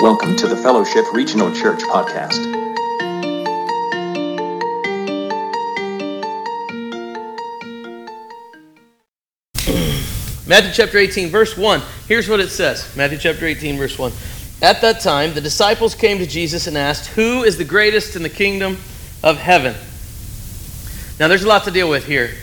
Welcome to the Fellowship Regional Church podcast. Matthew chapter 18, verse 1. Here's what it says Matthew chapter 18, verse 1. At that time, the disciples came to Jesus and asked, Who is the greatest in the kingdom of heaven? Now, there's a lot to deal with here.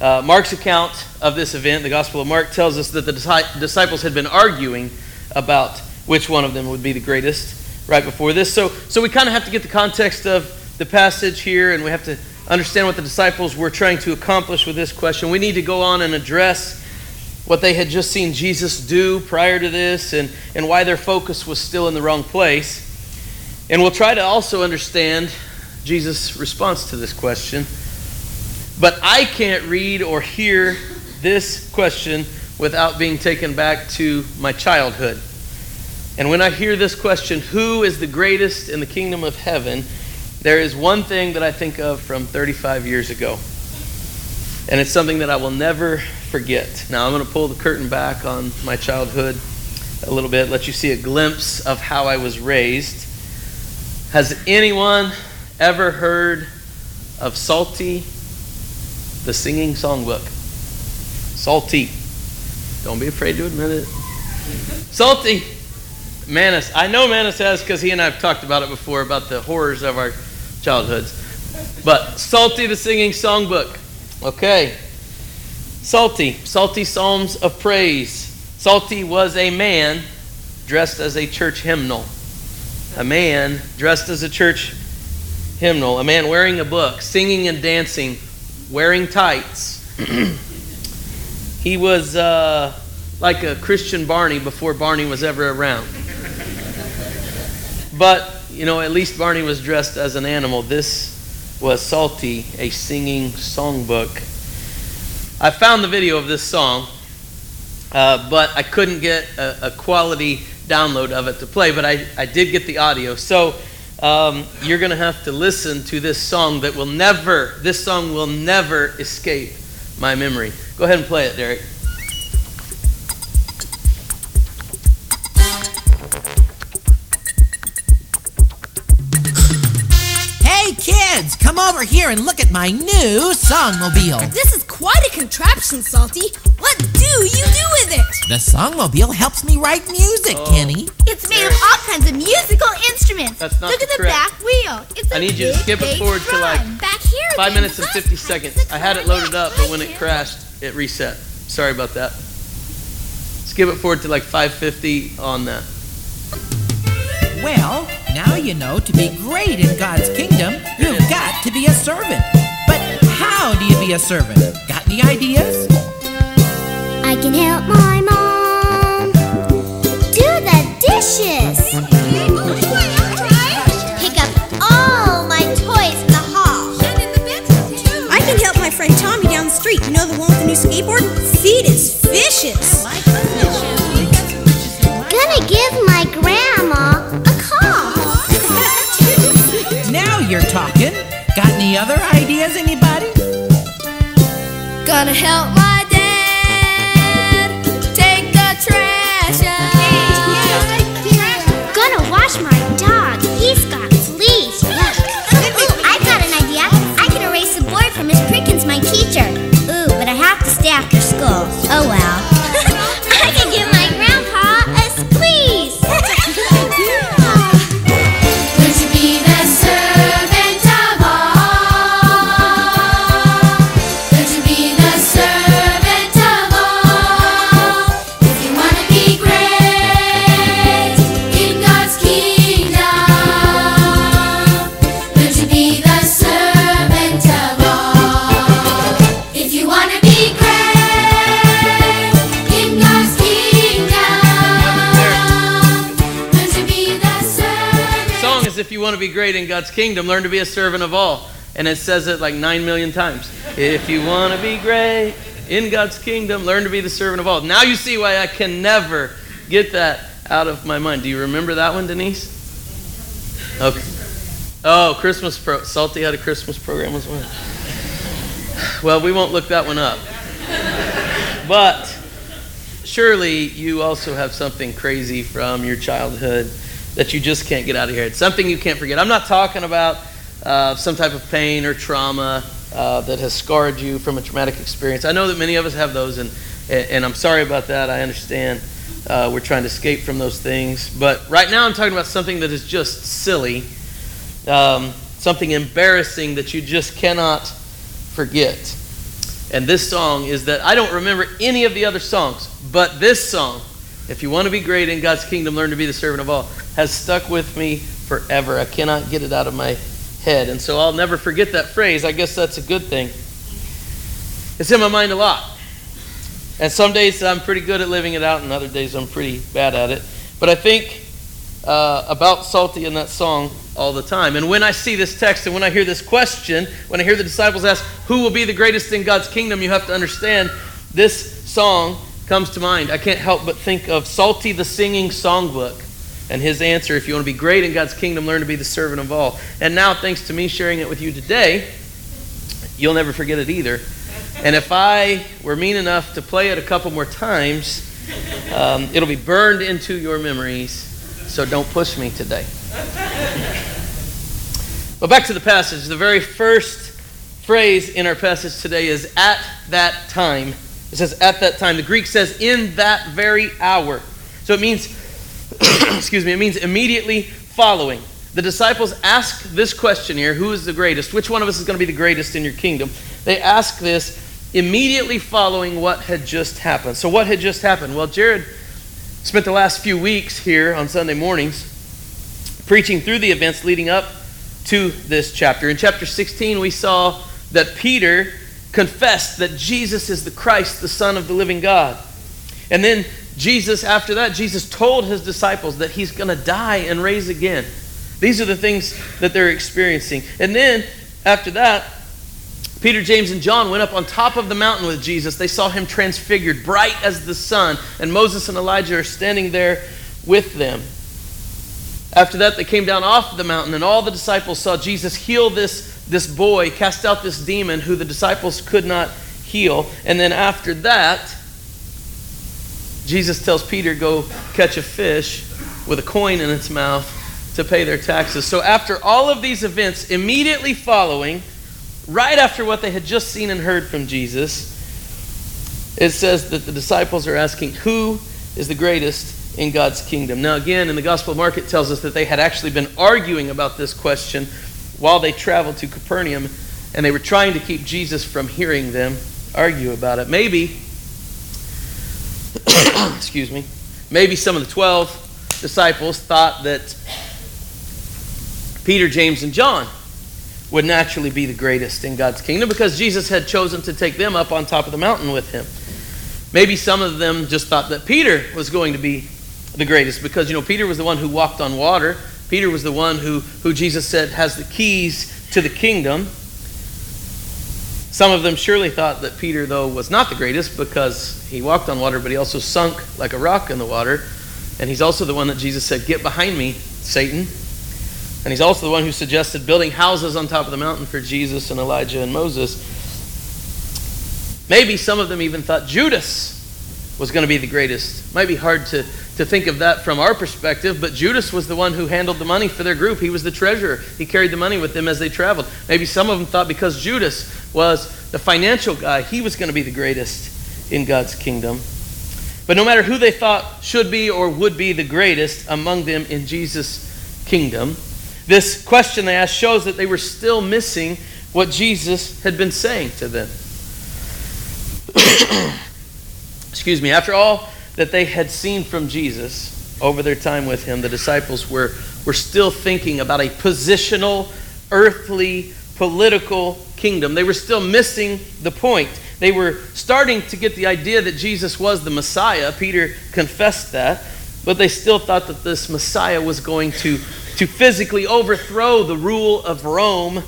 Uh, Mark's account of this event, the Gospel of Mark, tells us that the disciples had been arguing about which one of them would be the greatest right before this. So, so we kind of have to get the context of the passage here, and we have to understand what the disciples were trying to accomplish with this question. We need to go on and address what they had just seen Jesus do prior to this and, and why their focus was still in the wrong place. And we'll try to also understand Jesus' response to this question. But I can't read or hear this question without being taken back to my childhood. And when I hear this question, who is the greatest in the kingdom of heaven? There is one thing that I think of from 35 years ago. And it's something that I will never forget. Now, I'm going to pull the curtain back on my childhood a little bit, let you see a glimpse of how I was raised. Has anyone ever heard of Psalty, the singing songbook? Psalty. Don't be afraid to admit it. Psalty. Manis. I know Manus has because he and I have talked about it before about the horrors of our childhoods. But Psalty the singing songbook. Okay. Psalty. Psalty Psalms of Praise. Psalty was a man dressed as a church hymnal. A man dressed as a church hymnal. A man wearing a book, singing and dancing, wearing tights. he was uh, like a Christian Barney before Barney was ever around. But, you know, at least Barney was dressed as an animal. This was Psalty, a singing songbook. I found the video of this song, uh, but I couldn't get a, a, quality download of it to play, but I, I did get the audio. So um, you're going to have to listen to this song that will never, this song will never escape my memory. Go ahead and play it, Derek. Come over here and look at my new songmobile. This is quite a contraption, Psalty. What do you do with it? The songmobile helps me write music, oh. Kenny. It's made of all kinds of musical instruments. That's not Look at the correct. back wheel. It's I need you to skip it forward to like back here. Five minutes and 50 seconds. I had it loaded up, but when it crashed, it reset. Sorry about that. Skip it forward to like 550 on that. Well, now you know to be great in God's kingdom, you've got to be a servant. But how do you be a servant? Got any ideas? I can help my mom do the dishes. Pick up all my toys in the hall. I can help my friend Tommy down the street. You know the one with the new any other ideas, anybody? Gonna help my great in God's kingdom, learn to be a servant of all. And it says it like nine million times. If you want to be great in God's kingdom, learn to be the servant of all. Now you see why I can never get that out of my mind. Do you remember that one, Denise? Okay. Oh, Christmas pro. Psalty had a Christmas program as well. Well, we won't look that one up. But surely you also have something crazy from your childhood that you just can't get out of your head. Something you can't forget. I'm not talking about uh, some type of pain or trauma uh, that has scarred you from a traumatic experience. I know that many of us have those, and, and I'm sorry about that. I understand. Uh, we're trying to escape from those things. But right now, I'm talking about something that is just silly, um, something embarrassing that you just cannot forget. And this song is that I don't remember any of the other songs, but this song, if you want to be great in God's kingdom, learn to be the servant of all, has stuck with me forever. I cannot get it out of my head. And so I'll never forget that phrase. I guess that's a good thing. It's in my mind a lot. And some days I'm pretty good at living it out, and other days I'm pretty bad at it. But I think uh, about Psalty in that song all the time. And when I see this text and when I hear this question, when I hear the disciples ask, Who will be the greatest in God's kingdom? you have to understand this song comes to mind. I can't help but think of Psalty the Singing Songbook and his answer if you want to be great in God's kingdom, learn to be the servant of all. And now, thanks to me sharing it with you today, you'll never forget it either. And if I were mean enough to play it a couple more times, um, it'll be burned into your memories. So don't push me today. But back to the passage. The very first phrase in our passage today is at that time. It says at that time. The Greek says in that very hour. So it means, excuse me, it means immediately following. The disciples ask this question here who is the greatest? Which one of us is going to be the greatest in your kingdom? They ask this immediately following what had just happened. So, what had just happened? Well, Jared spent the last few weeks here on Sunday mornings preaching through the events leading up to this chapter. In chapter 16, we saw that Peter confessed that Jesus is the Christ, the Son of the living God. And then Jesus, after that, Jesus told his disciples that he's going to die and raise again. These are the things that they're experiencing. And then, after that, Peter, James, and John went up on top of the mountain with Jesus. They saw him transfigured, bright as the sun, and Moses and Elijah are standing there with them. After that, they came down off the mountain, and all the disciples saw Jesus heal this, this boy, cast out this demon who the disciples could not heal. And then after that, Jesus tells Peter, Go catch a fish with a coin in its mouth to pay their taxes. So after all of these events, immediately following, right after what they had just seen and heard from Jesus, it says that the disciples are asking, Who is the greatest in God's kingdom? Now, again, in the Gospel of Mark, it tells us that they had actually been arguing about this question while they traveled to Capernaum, and they were trying to keep Jesus from hearing them argue about it. Maybe, excuse me, maybe some of the 12 disciples thought that Peter, James, and John would naturally be the greatest in God's kingdom because Jesus had chosen to take them up on top of the mountain with him. Maybe some of them just thought that Peter was going to be the greatest because, you know, Peter was the one who walked on water. Peter was the one who, who Jesus said has the keys to the kingdom. Some of them surely thought that Peter, though, was not the greatest because he walked on water, but he also sunk like a rock in the water. And he's also the one that Jesus said, Get behind me, Satan. And he's also the one who suggested building houses on top of the mountain for Jesus and Elijah and Moses. Maybe some of them even thought Judas was going to be the greatest. Might be hard to, to think of that from our perspective, but Judas was the one who handled the money for their group. He was the treasurer. He carried the money with them as they traveled. Maybe some of them thought because Judas was the financial guy, he was going to be the greatest in God's kingdom. But no matter who they thought should be or would be the greatest among them in Jesus' kingdom, this question they asked shows that they were still missing what Jesus had been saying to them. Excuse me. After all that they had seen from Jesus over their time with him, the disciples were, were still thinking about a positional, earthly, political kingdom. They were still missing the point. They were starting to get the idea that Jesus was the Messiah. Peter confessed that. But they still thought that this Messiah was going to to physically overthrow the rule of Rome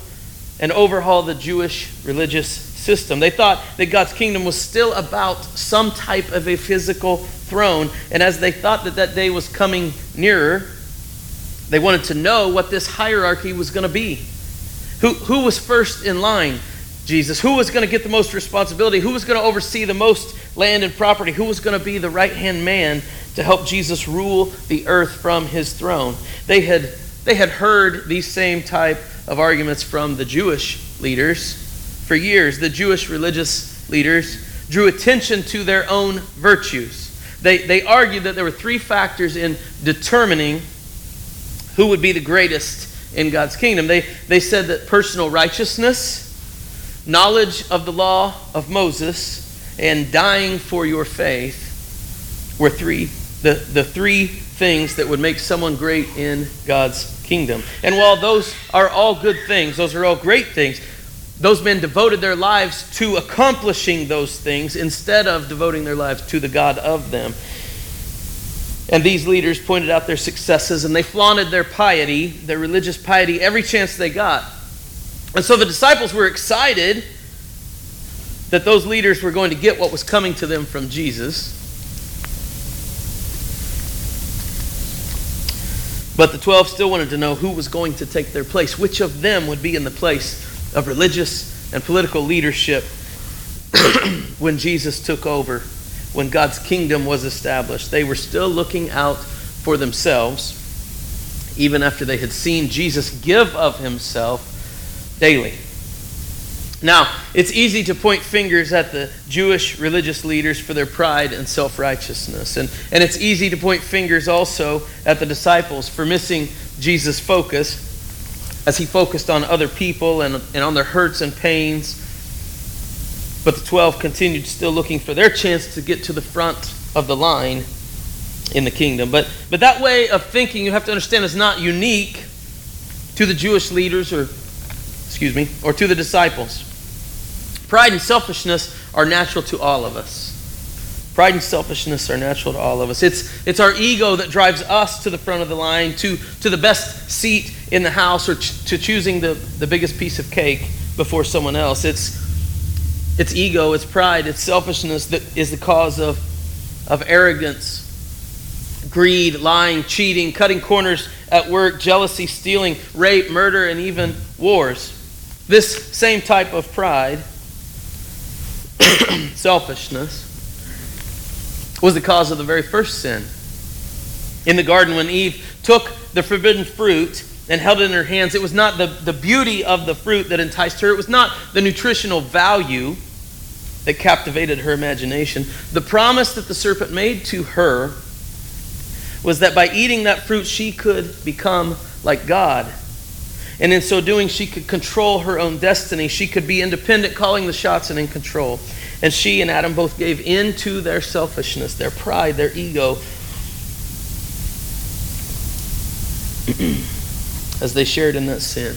and overhaul the Jewish religious system. They thought that God's kingdom was still about some type of a physical throne. And as they thought that that day was coming nearer, they wanted to know what this hierarchy was going to be. Who, who was first in line? Jesus. Who was going to get the most responsibility? Who was going to oversee the most land and property? Who was going to be the right hand man to help Jesus rule the earth from his throne. They had, they had heard these same type of arguments from the Jewish leaders for years. The Jewish religious leaders drew attention to their own virtues. They, they argued that there were three factors in determining who would be the greatest in God's kingdom. They, they said that personal righteousness, knowledge of the law of Moses, and dying for your faith were three the, the three things that would make someone great in God's kingdom. And while those are all good things, those are all great things, those men devoted their lives to accomplishing those things instead of devoting their lives to the God of them. And these leaders pointed out their successes and they flaunted their piety, their religious piety, every chance they got. And so the disciples were excited that those leaders were going to get what was coming to them from Jesus. But the 12 still wanted to know who was going to take their place, which of them would be in the place of religious and political leadership when Jesus took over, when God's kingdom was established. They were still looking out for themselves, even after they had seen Jesus give of himself daily. Now, it's easy to point fingers at the Jewish religious leaders for their pride and self righteousness. And, and it's easy to point fingers also at the disciples for missing Jesus' focus as he focused on other people and, and on their hurts and pains. But the 12 continued still looking for their chance to get to the front of the line in the kingdom. But, but that way of thinking, you have to understand, is not unique to the Jewish leaders or, excuse me, or to the disciples. Pride and selfishness are natural to all of us. Pride and selfishness are natural to all of us. It's, it's our ego that drives us to the front of the line, to, to the best seat in the house, or ch- to choosing the, the biggest piece of cake before someone else. It's, it's ego, it's pride, it's selfishness that is the cause of, of arrogance, greed, lying, cheating, cutting corners at work, jealousy, stealing, rape, murder, and even wars. This same type of pride selfishness was the cause of the very first sin. In the garden, when Eve took the forbidden fruit and held it in her hands, it was not the, the beauty of the fruit that enticed her, it was not the nutritional value that captivated her imagination. The promise that the serpent made to her was that by eating that fruit, she could become like God. And in so doing, she could control her own destiny. She could be independent, calling the shots and in control. And she and Adam both gave in to their selfishness, their pride, their ego, as they shared in that sin.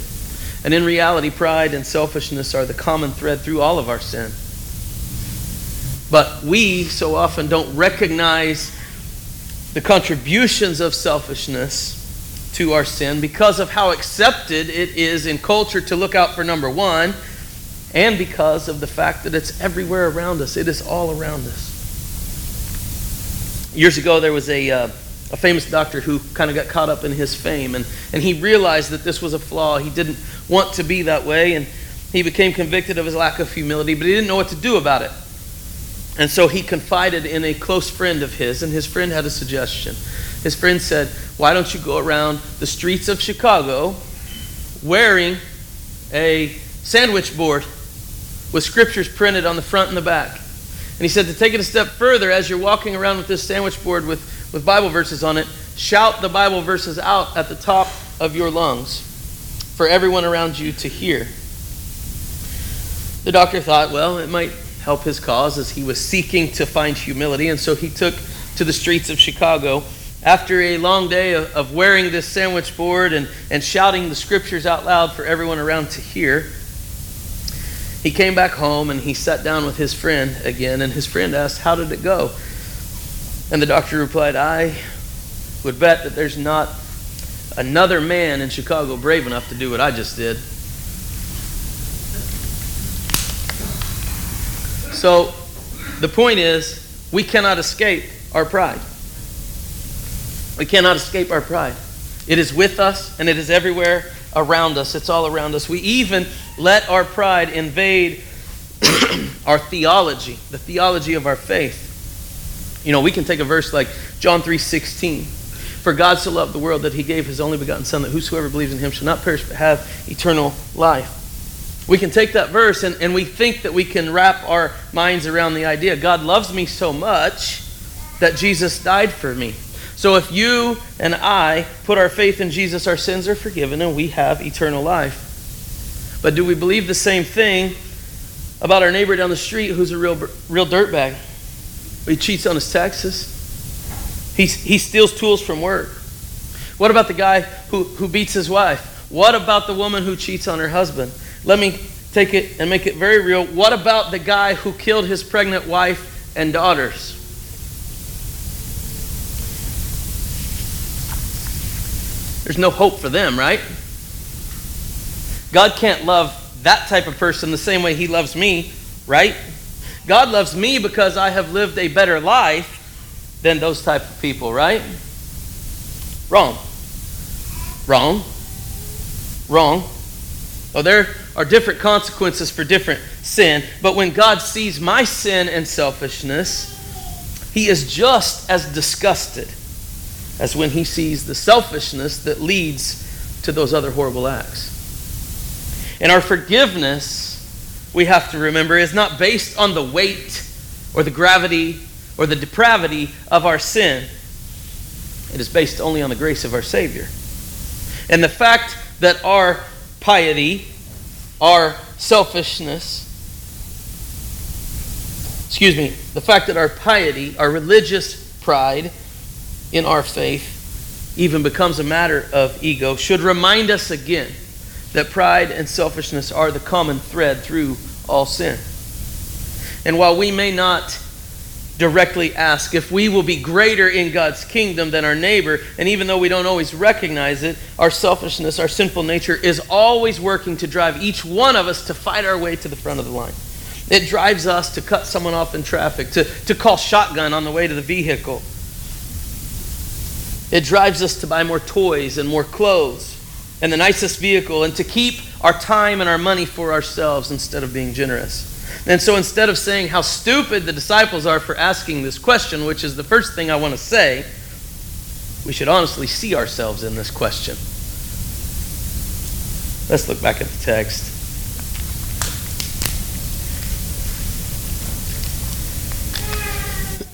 And in reality, pride and selfishness are the common thread through all of our sin. But we so often don't recognize the contributions of selfishness to our sin because of how accepted it is in culture to look out for number one and because of the fact that it's everywhere around us. It is all around us. Years ago, there was a, uh, a famous doctor who kind of got caught up in his fame, and, and he realized that this was a flaw. He didn't want to be that way, and he became convicted of his lack of humility, but he didn't know what to do about it. And so he confided in a close friend of his, and his friend had a suggestion. His friend said, Why don't you go around the streets of Chicago wearing a sandwich board with scriptures printed on the front and the back. And he said to take it a step further, as you're walking around with this sandwich board with, with Bible verses on it, shout the Bible verses out at the top of your lungs for everyone around you to hear. The doctor thought, well, it might help his cause as he was seeking to find humility, and so he took to the streets of Chicago. After a long day of, of wearing this sandwich board and, and shouting the scriptures out loud for everyone around to hear, he came back home and he sat down with his friend again, and his friend asked, How did it go? And the doctor replied, I would bet that there's not another man in Chicago brave enough to do what I just did. So the point is, we cannot escape our pride. We cannot escape our pride. It is with us and it is everywhere around us. It's all around us. We even let our pride invade our theology, the theology of our faith. You know, we can take a verse like John 3:16. For God so loved the world that he gave his only begotten son that whosoever believes in him shall not perish but have eternal life. We can take that verse and, and we think that we can wrap our minds around the idea God loves me so much that Jesus died for me. So if you and I put our faith in Jesus, our sins are forgiven and we have eternal life. But do we believe the same thing about our neighbor down the street who's a real, real dirtbag? He cheats on his taxes. He, he steals tools from work. What about the guy who, who beats his wife? What about the woman who cheats on her husband? Let me take it and make it very real. What about the guy who killed his pregnant wife and daughters? There's no hope for them, right? God can't love that type of person the same way he loves me, right? God loves me because I have lived a better life than those type of people, right? Wrong. Wrong. Wrong. Well, there are different consequences for different sin, but when God sees my sin and selfishness, he is just as disgusted as when he sees the selfishness that leads to those other horrible acts. And our forgiveness, we have to remember, is not based on the weight or the gravity or the depravity of our sin. It is based only on the grace of our Savior. And the fact that our piety, our selfishness, excuse me, the fact that our piety, our religious pride in our faith, even becomes a matter of ego, should remind us again that pride and selfishness are the common thread through all sin. And while we may not directly ask if we will be greater in God's kingdom than our neighbor. And even though we don't always recognize it, our selfishness, our sinful nature is always working to drive each one of us to fight our way to the front of the line. It drives us to cut someone off in traffic, to, to call shotgun on the way to the vehicle. It drives us to buy more toys and more clothes and the nicest vehicle and to keep our time and our money for ourselves instead of being generous. And so instead of saying how stupid the disciples are for asking this question, which is the first thing I want to say, we should honestly see ourselves in this question. Let's look back at the text.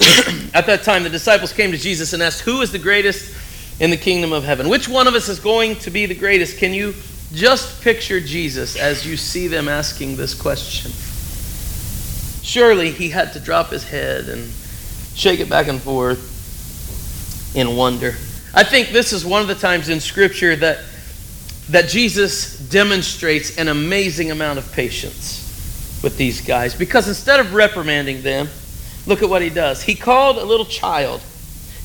at that time, the disciples came to Jesus and asked, Who is the greatest in the kingdom of heaven? Which one of us is going to be the greatest? Can you just picture Jesus as you see them asking this question? Surely he had to drop his head and shake it back and forth in wonder. I think this is one of the times in Scripture that, that Jesus demonstrates an amazing amount of patience with these guys. Because instead of reprimanding them, look at what he does. He called a little child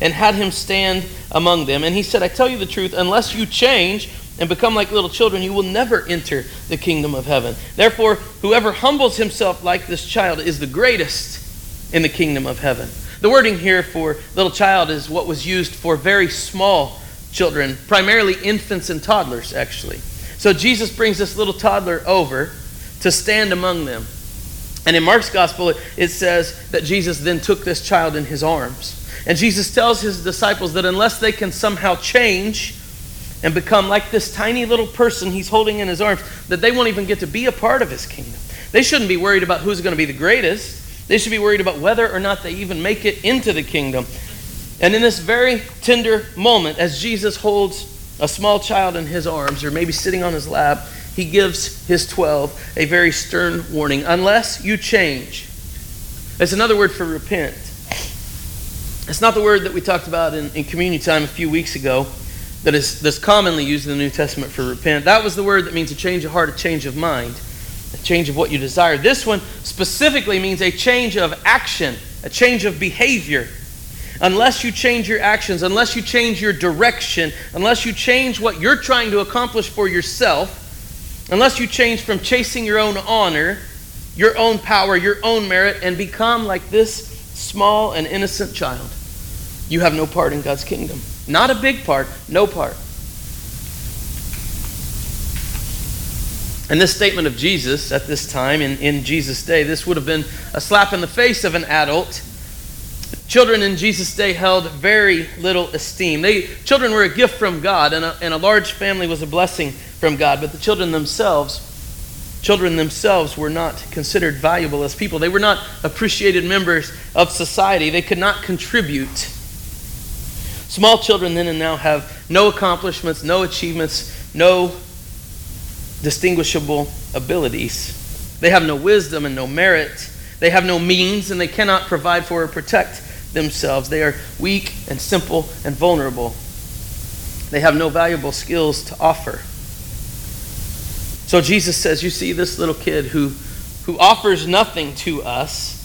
and had him stand among them. And he said, I tell you the truth, unless you change and become like little children, you will never enter the kingdom of heaven. Therefore, whoever humbles himself like this child is the greatest in the kingdom of heaven. The wording here for little child is what was used for very small children, primarily infants and toddlers, actually. So Jesus brings this little toddler over to stand among them. And in Mark's gospel, it says that Jesus then took this child in his arms. And Jesus tells his disciples that unless they can somehow change, and become like this tiny little person he's holding in his arms, that they won't even get to be a part of his kingdom. They shouldn't be worried about who's going to be the greatest. They should be worried about whether or not they even make it into the kingdom. And in this very tender moment, as Jesus holds a small child in his arms, or maybe sitting on his lap, he gives his 12 a very stern warning unless you change. It's another word for repent. It's not the word that we talked about in, in communion time a few weeks ago that is that's commonly used in the New Testament for repent. That was the word that means a change of heart, a change of mind, a change of what you desire. This one specifically means a change of action, a change of behavior. Unless you change your actions, unless you change your direction, unless you change what you're trying to accomplish for yourself, unless you change from chasing your own honor, your own power, your own merit, and become like this small and innocent child, you have no part in God's kingdom. Not a big part, no part. And this statement of Jesus at this time, in, in Jesus' day, this would have been a slap in the face of an adult Children in Jesus' day held very little esteem. They, children were a gift from God, and a, and a large family was a blessing from God, but the children themselves children themselves were not considered valuable as people. They were not appreciated members of society. They could not contribute. Small children then and now have no accomplishments, no achievements, no distinguishable abilities. They have no wisdom and no merit. They have no means and they cannot provide for or protect themselves. They are weak and simple and vulnerable. They have no valuable skills to offer. So Jesus says, You see this little kid who, who offers nothing to us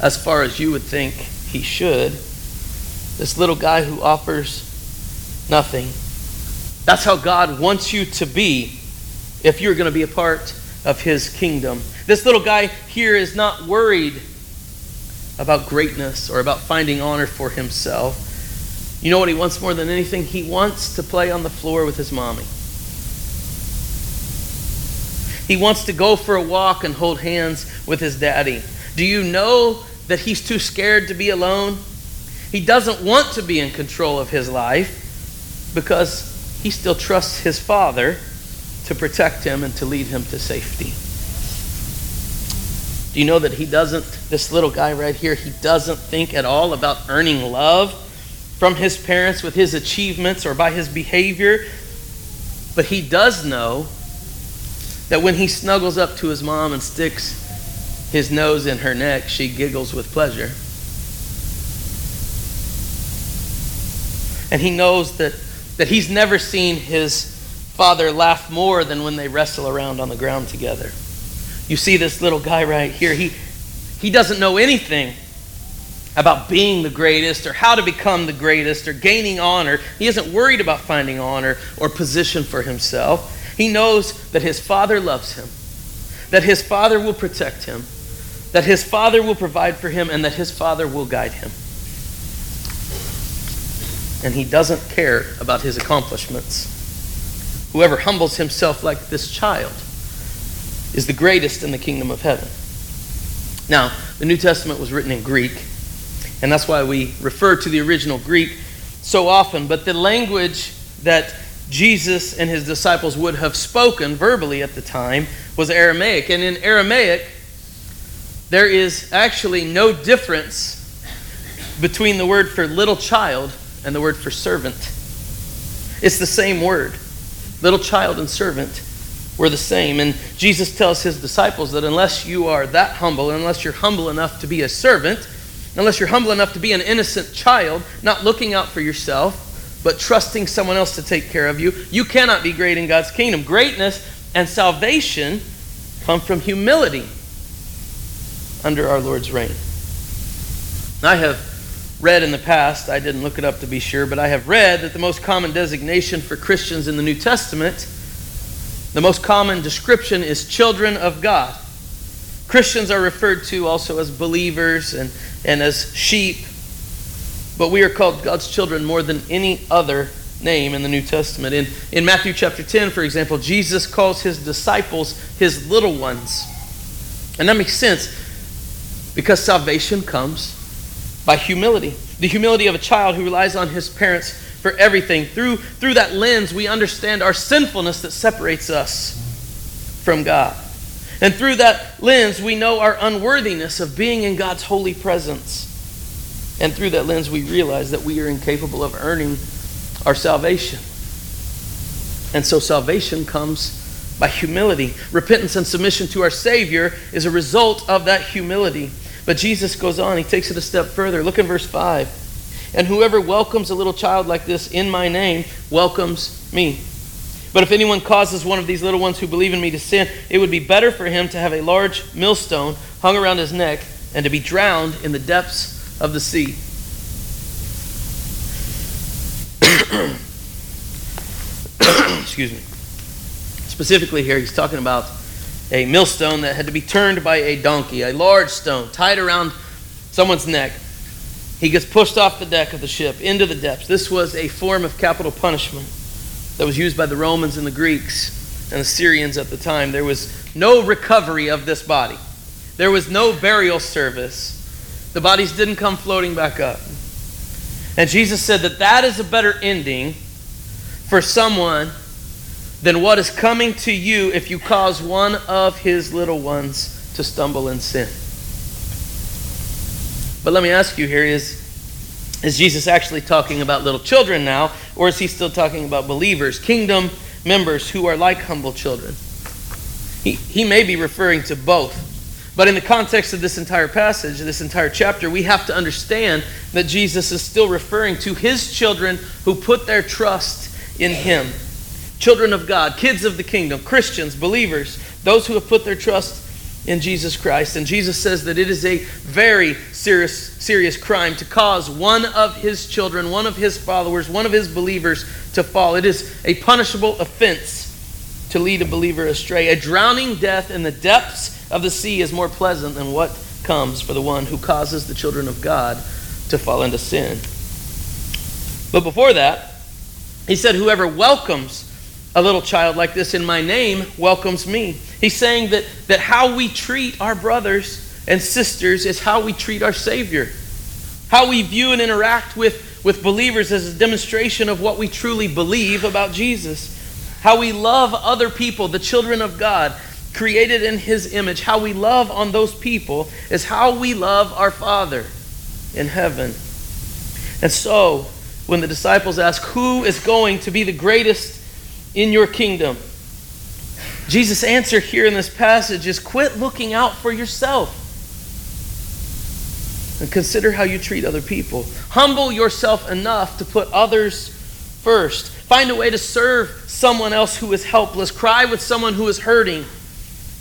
as far as you would think he should. This little guy who offers nothing. That's how God wants you to be if you're going to be a part of his kingdom. This little guy here is not worried about greatness or about finding honor for himself. You know what he wants more than anything? He wants to play on the floor with his mommy. He wants to go for a walk and hold hands with his daddy. Do you know that he's too scared to be alone? He doesn't want to be in control of his life because he still trusts his father to protect him and to lead him to safety. Do you know that he doesn't, this little guy right here, he doesn't think at all about earning love from his parents with his achievements or by his behavior? But he does know that when he snuggles up to his mom and sticks his nose in her neck, she giggles with pleasure. And he knows that, that he's never seen his father laugh more than when they wrestle around on the ground together. You see this little guy right here. He, he doesn't know anything about being the greatest or how to become the greatest or gaining honor. He isn't worried about finding honor or position for himself. He knows that his father loves him, that his father will protect him, that his father will provide for him, and that his father will guide him. And he doesn't care about his accomplishments. Whoever humbles himself like this child is the greatest in the kingdom of heaven. Now, the New Testament was written in Greek, and that's why we refer to the original Greek so often, but the language that Jesus and his disciples would have spoken verbally at the time was Aramaic. And in Aramaic, there is actually no difference between the word for little child and the word for servant. It's the same word. Little child and servant were the same. And Jesus tells his disciples that unless you are that humble, unless you're humble enough to be a servant, unless you're humble enough to be an innocent child, not looking out for yourself, but trusting someone else to take care of you, you cannot be great in God's kingdom. Greatness and salvation come from humility under our Lord's reign. I have read in the past, I didn't look it up to be sure, but I have read that the most common designation for Christians in the New Testament, the most common description is children of God. Christians are referred to also as believers and, and as sheep but we are called God's children more than any other name in the New Testament. In, in Matthew chapter 10, for example, Jesus calls his disciples his little ones. And that makes sense because salvation comes by humility. The humility of a child who relies on his parents for everything. Through, through that lens, we understand our sinfulness that separates us from God. And through that lens, we know our unworthiness of being in God's holy presence. And through that lens, we realize that we are incapable of earning our salvation. And so salvation comes by humility. Repentance and submission to our Savior is a result of that humility. But Jesus goes on, he takes it a step further. Look in verse 5. And whoever welcomes a little child like this in my name welcomes me. But if anyone causes one of these little ones who believe in me to sin, it would be better for him to have a large millstone hung around his neck and to be drowned in the depths of the sea. Excuse me. Specifically, here he's talking about a millstone that had to be turned by a donkey, a large stone tied around someone's neck. He gets pushed off the deck of the ship into the depths. This was a form of capital punishment that was used by the Romans and the Greeks and the Syrians at the time. There was no recovery of this body, there was no burial service. The bodies didn't come floating back up. And Jesus said that that is a better ending for someone than what is coming to you if you cause one of his little ones to stumble in sin. But let me ask you here is is Jesus actually talking about little children now or is he still talking about believers, kingdom members who are like humble children? He, he may be referring to both. But in the context of this entire passage, this entire chapter, we have to understand that Jesus is still referring to his children who put their trust in him. Children of God, kids of the kingdom, Christians, believers, those who have put their trust in Jesus Christ. And Jesus says that it is a very serious, serious crime to cause one of his children, one of his followers, one of his believers to fall. It is a punishable offense to lead a believer astray. A drowning death in the depths of the sea is more pleasant than what comes for the one who causes the children of God to fall into sin. But before that, he said, Whoever welcomes a little child like this in my name welcomes me. He's saying that, that how we treat our brothers and sisters is how we treat our Savior. How we view and interact with, with believers is a demonstration of what we truly believe about Jesus how we love other people, the children of God, created in His image, how we love on those people is how we love our Father in heaven. And so, when the disciples ask, Who is going to be the greatest in your kingdom? Jesus' answer here in this passage is quit looking out for yourself and consider how you treat other people. Humble yourself enough to put others first. Find a way to serve someone else who is helpless. Cry with someone who is hurting.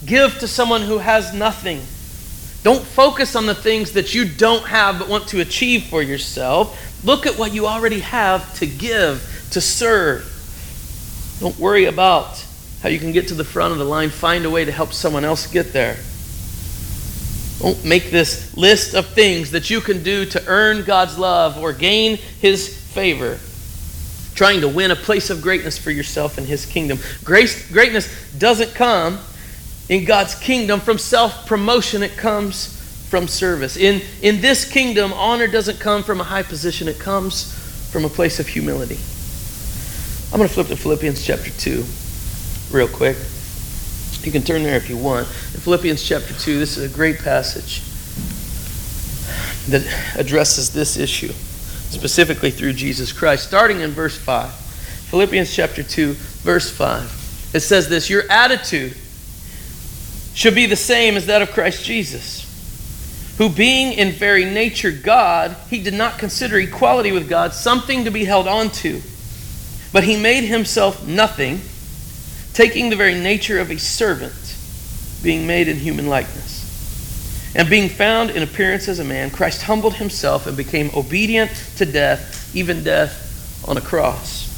Give to someone who has nothing. Don't focus on the things that you don't have but want to achieve for yourself. Look at what you already have to give, to serve. Don't worry about how you can get to the front of the line. Find a way to help someone else get there. Don't make this list of things that you can do to earn God's love or gain His favor trying to win a place of greatness for yourself in His kingdom. Grace, greatness doesn't come in God's kingdom from self promotion, it comes from service. In, in this kingdom, honor doesn't come from a high position, it comes from a place of humility. I'm going to flip to Philippians chapter 2 real quick. You can turn there if you want. In Philippians chapter 2, this is a great passage that addresses this issue specifically through Jesus Christ. Starting in verse 5, Philippians chapter 2, verse 5. It says this Your attitude should be the same as that of Christ Jesus, who, being in very nature God, he did not consider equality with God something to be held on to, but he made himself nothing, taking the very nature of a servant, being made in human likeness. And being found in appearance as a man, Christ humbled himself and became obedient to death, even death on a cross.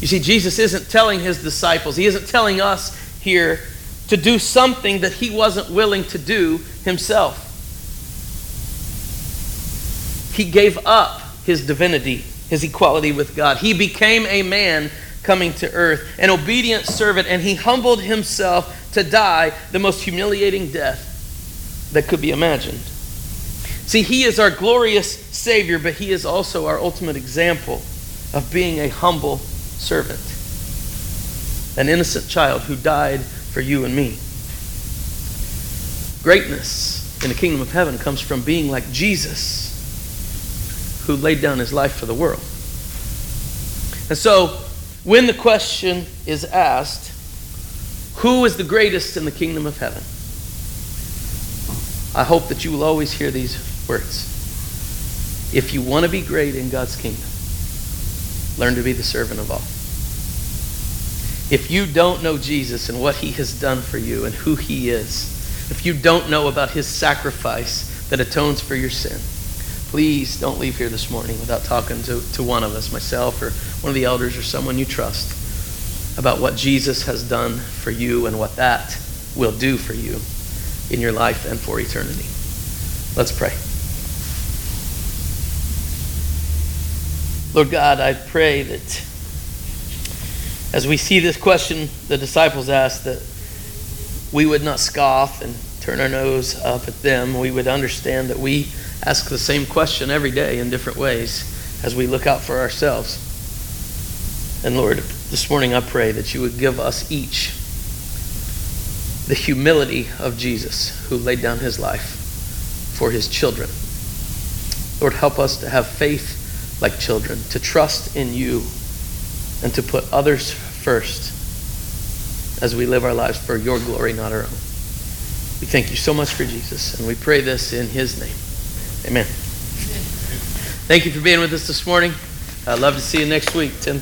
You see, Jesus isn't telling his disciples, he isn't telling us here to do something that he wasn't willing to do himself. He gave up his divinity, his equality with God. He became a man coming to earth, an obedient servant, and he humbled himself to die the most humiliating death that could be imagined. See, He is our glorious Savior, but He is also our ultimate example of being a humble servant, an innocent child who died for you and me. Greatness in the kingdom of heaven comes from being like Jesus, who laid down his life for the world. And so, when the question is asked, who is the greatest in the kingdom of heaven? I hope that you will always hear these words. If you want to be great in God's kingdom, learn to be the servant of all. If you don't know Jesus and what he has done for you and who he is, if you don't know about his sacrifice that atones for your sin, please don't leave here this morning without talking to, to one of us, myself or one of the elders or someone you trust, about what Jesus has done for you and what that will do for you in your life and for eternity. Let's pray. Lord God, I pray that as we see this question the disciples asked, that we would not scoff and turn our nose up at them, we would understand that we ask the same question every day in different ways as we look out for ourselves. And Lord, this morning I pray that you would give us each the humility of Jesus who laid down his life for his children. Lord, help us to have faith like children, to trust in you, and to put others first as we live our lives for your glory, not our own. We thank you so much for Jesus, and we pray this in his name. Amen. Thank you for being with us this morning. I'd love to see you next week. 10